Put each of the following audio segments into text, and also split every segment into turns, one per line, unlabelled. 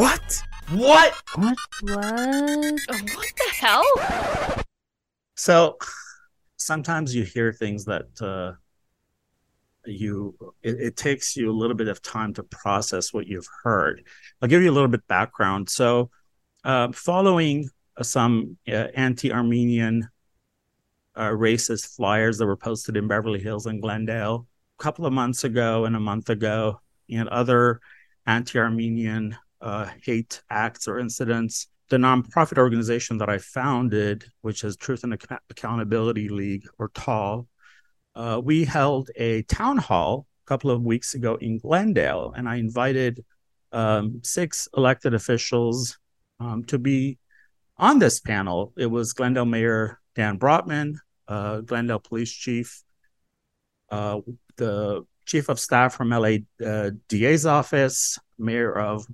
What? What?
What? What?
Oh, what the hell?
So sometimes you hear things that uh, you it, it, takes you a little bit of time to process what you've heard. I'll give you a little bit background. So, uh, following uh, some uh, anti-Armenian uh, racist flyers that were posted in Beverly Hills and Glendale a couple of months ago and a month ago, and other anti-Armenian uh, hate acts or incidents, the nonprofit organization that I founded, which is Truth and Accountability League or TAL, uh, we held a town hall a couple of weeks ago in Glendale, and I invited um, six elected officials um, to be on this panel. It was Glendale Mayor Dan Brotman, uh, Glendale Police Chief, uh, the Chief of Staff from LA uh, DA's office, Mayor of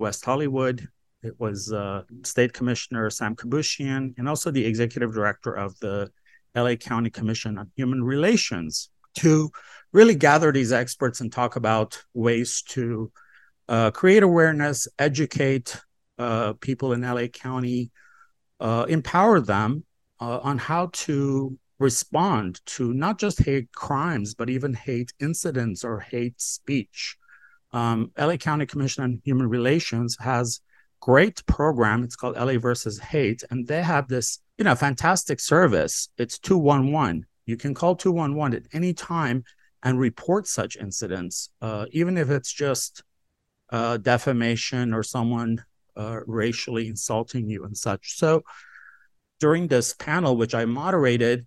West Hollywood. It was uh, State Commissioner Sam Kabushian, and also the Executive Director of the LA County Commission on Human Relations to really gather these experts and talk about ways to uh, create awareness, educate uh, people in LA County, uh, empower them uh, on how to respond to not just hate crimes, but even hate incidents or hate speech. Um, LA County Commission on Human Relations has great program. It's called LA versus Hate, and they have this you know, fantastic service. It's 211. You can call 211 at any time and report such incidents, uh, even if it's just uh, defamation or someone uh, racially insulting you and such. So during this panel, which I moderated,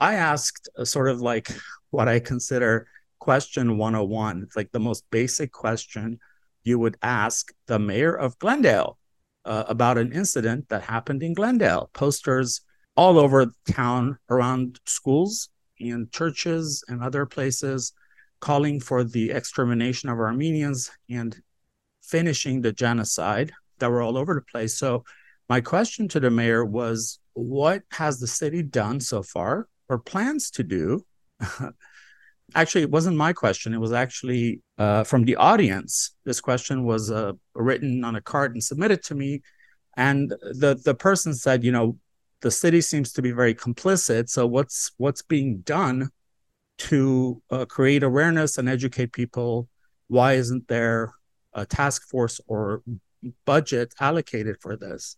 I asked sort of like what I consider question 101. It's like the most basic question you would ask the mayor of Glendale uh, about an incident that happened in Glendale. Posters all over town around schools and churches and other places calling for the extermination of Armenians and finishing the genocide that were all over the place. So, my question to the mayor was what has the city done so far or plans to do? actually, it wasn't my question. It was actually uh, from the audience. This question was uh, written on a card and submitted to me. And the, the person said, you know, the city seems to be very complicit. So what's what's being done to uh, create awareness and educate people? Why isn't there a task force or budget allocated for this?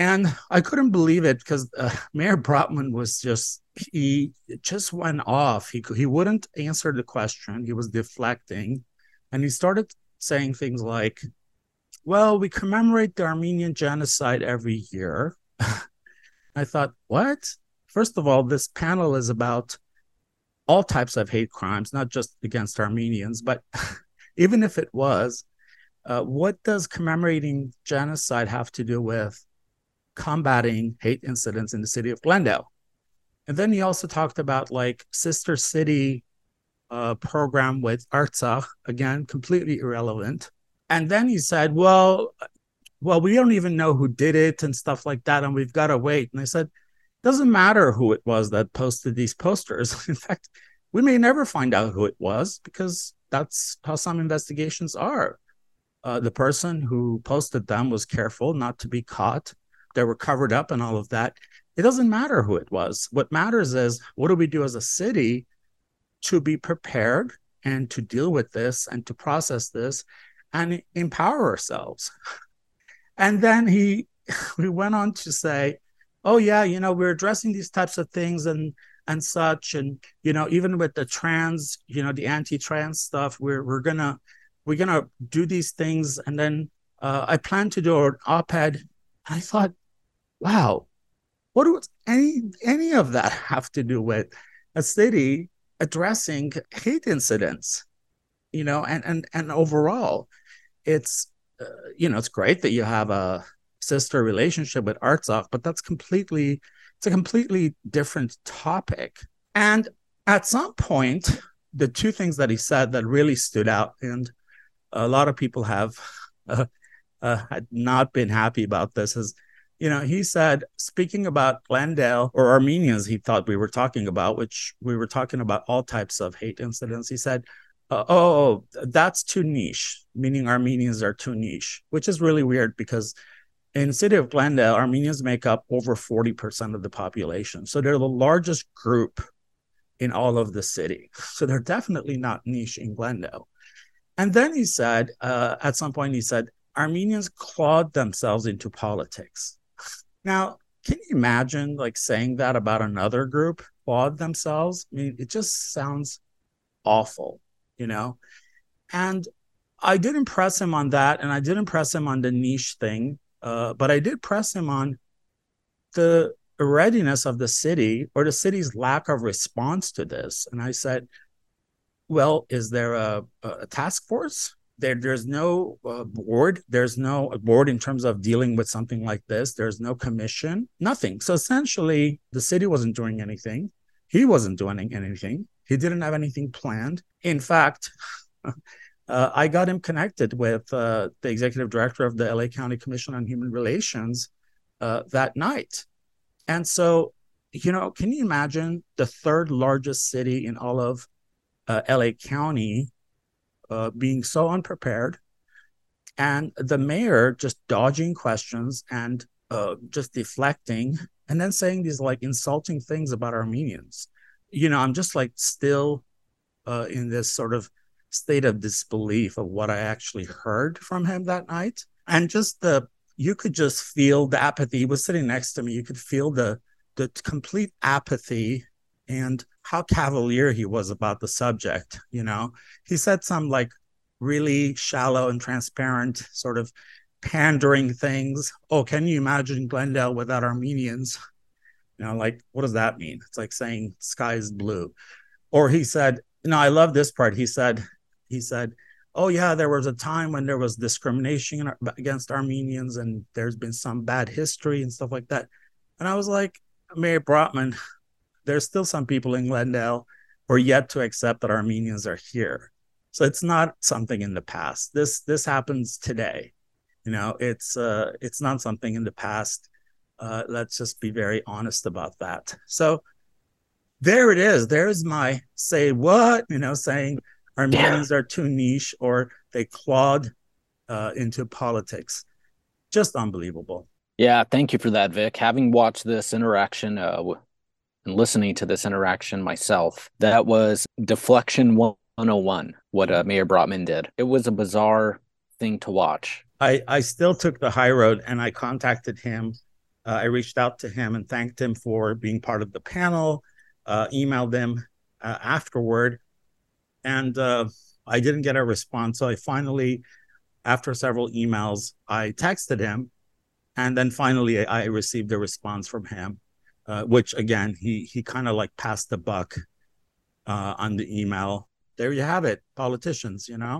And I couldn't believe it because uh, Mayor Brotman was just he just went off. He he wouldn't answer the question. He was deflecting, and he started saying things like, "Well, we commemorate the Armenian genocide every year." I thought, what? First of all, this panel is about all types of hate crimes, not just against Armenians, but even if it was, uh, what does commemorating genocide have to do with combating hate incidents in the city of Glendale? And then he also talked about like sister city uh, program with Artsakh, again, completely irrelevant. And then he said, well, well, we don't even know who did it and stuff like that, and we've got to wait. And I said, doesn't matter who it was that posted these posters. In fact, we may never find out who it was because that's how some investigations are. Uh, the person who posted them was careful not to be caught. They were covered up and all of that. It doesn't matter who it was. What matters is what do we do as a city to be prepared and to deal with this and to process this and empower ourselves. And then he we went on to say, oh yeah, you know, we're addressing these types of things and and such. And you know, even with the trans, you know, the anti-trans stuff, we're we're gonna we're gonna do these things. And then uh, I plan to do an op-ed. I thought, wow, what does any any of that have to do with a city addressing hate incidents? You know, and and and overall, it's uh, you know, it's great that you have a sister relationship with Artsakh, but that's completely, it's a completely different topic. And at some point, the two things that he said that really stood out, and a lot of people have uh, uh, had not been happy about this, is you know, he said, speaking about Glendale or Armenians, he thought we were talking about, which we were talking about all types of hate incidents. He said, uh, oh, that's too niche, meaning Armenians are too niche, which is really weird because in the city of Glendale, Armenians make up over 40% of the population. So they're the largest group in all of the city. So they're definitely not niche in Glendale. And then he said, uh, at some point, he said, Armenians clawed themselves into politics. Now, can you imagine like saying that about another group, clawed themselves? I mean, it just sounds awful you know? And I didn't press him on that. And I didn't press him on the niche thing. Uh, but I did press him on the readiness of the city or the city's lack of response to this. And I said, well, is there a, a task force? There, there's no uh, board. There's no board in terms of dealing with something like this. There's no commission, nothing. So essentially, the city wasn't doing anything. He wasn't doing anything. He didn't have anything planned. In fact, uh, I got him connected with uh, the executive director of the LA County Commission on Human Relations uh, that night. And so, you know, can you imagine the third largest city in all of uh, LA County uh, being so unprepared and the mayor just dodging questions and uh, just deflecting and then saying these like insulting things about Armenians? you know, I'm just like still uh, in this sort of state of disbelief of what I actually heard from him that night. And just the, you could just feel the apathy. He was sitting next to me. You could feel the, the complete apathy and how cavalier he was about the subject. You know, he said some like really shallow and transparent sort of pandering things. Oh, can you imagine Glendale without Armenians? You know, like, what does that mean? It's like saying sky is blue. Or he said, no, I love this part. He said, he said, oh yeah, there was a time when there was discrimination against Armenians and there's been some bad history and stuff like that. And I was like, Mayor Brotman, there's still some people in Glendale who are yet to accept that Armenians are here. So it's not something in the past. This this happens today. You know, it's uh it's not something in the past. Uh, let's just be very honest about that. So there it is. There's my say what, you know, saying Armenians yeah. are too niche or they clawed uh, into politics. Just unbelievable.
Yeah, thank you for that, Vic. Having watched this interaction uh, and listening to this interaction myself, that was deflection 101, what uh, Mayor Brotman did. It was a bizarre thing to watch.
I, I still took the high road and I contacted him uh, I reached out to him and thanked him for being part of the panel, uh, emailed him uh, afterward, and uh, I didn't get a response. So I finally, after several emails, I texted him, and then finally I received a response from him, uh, which again he he kind of like passed the buck uh, on the email. There you have it, politicians, you know.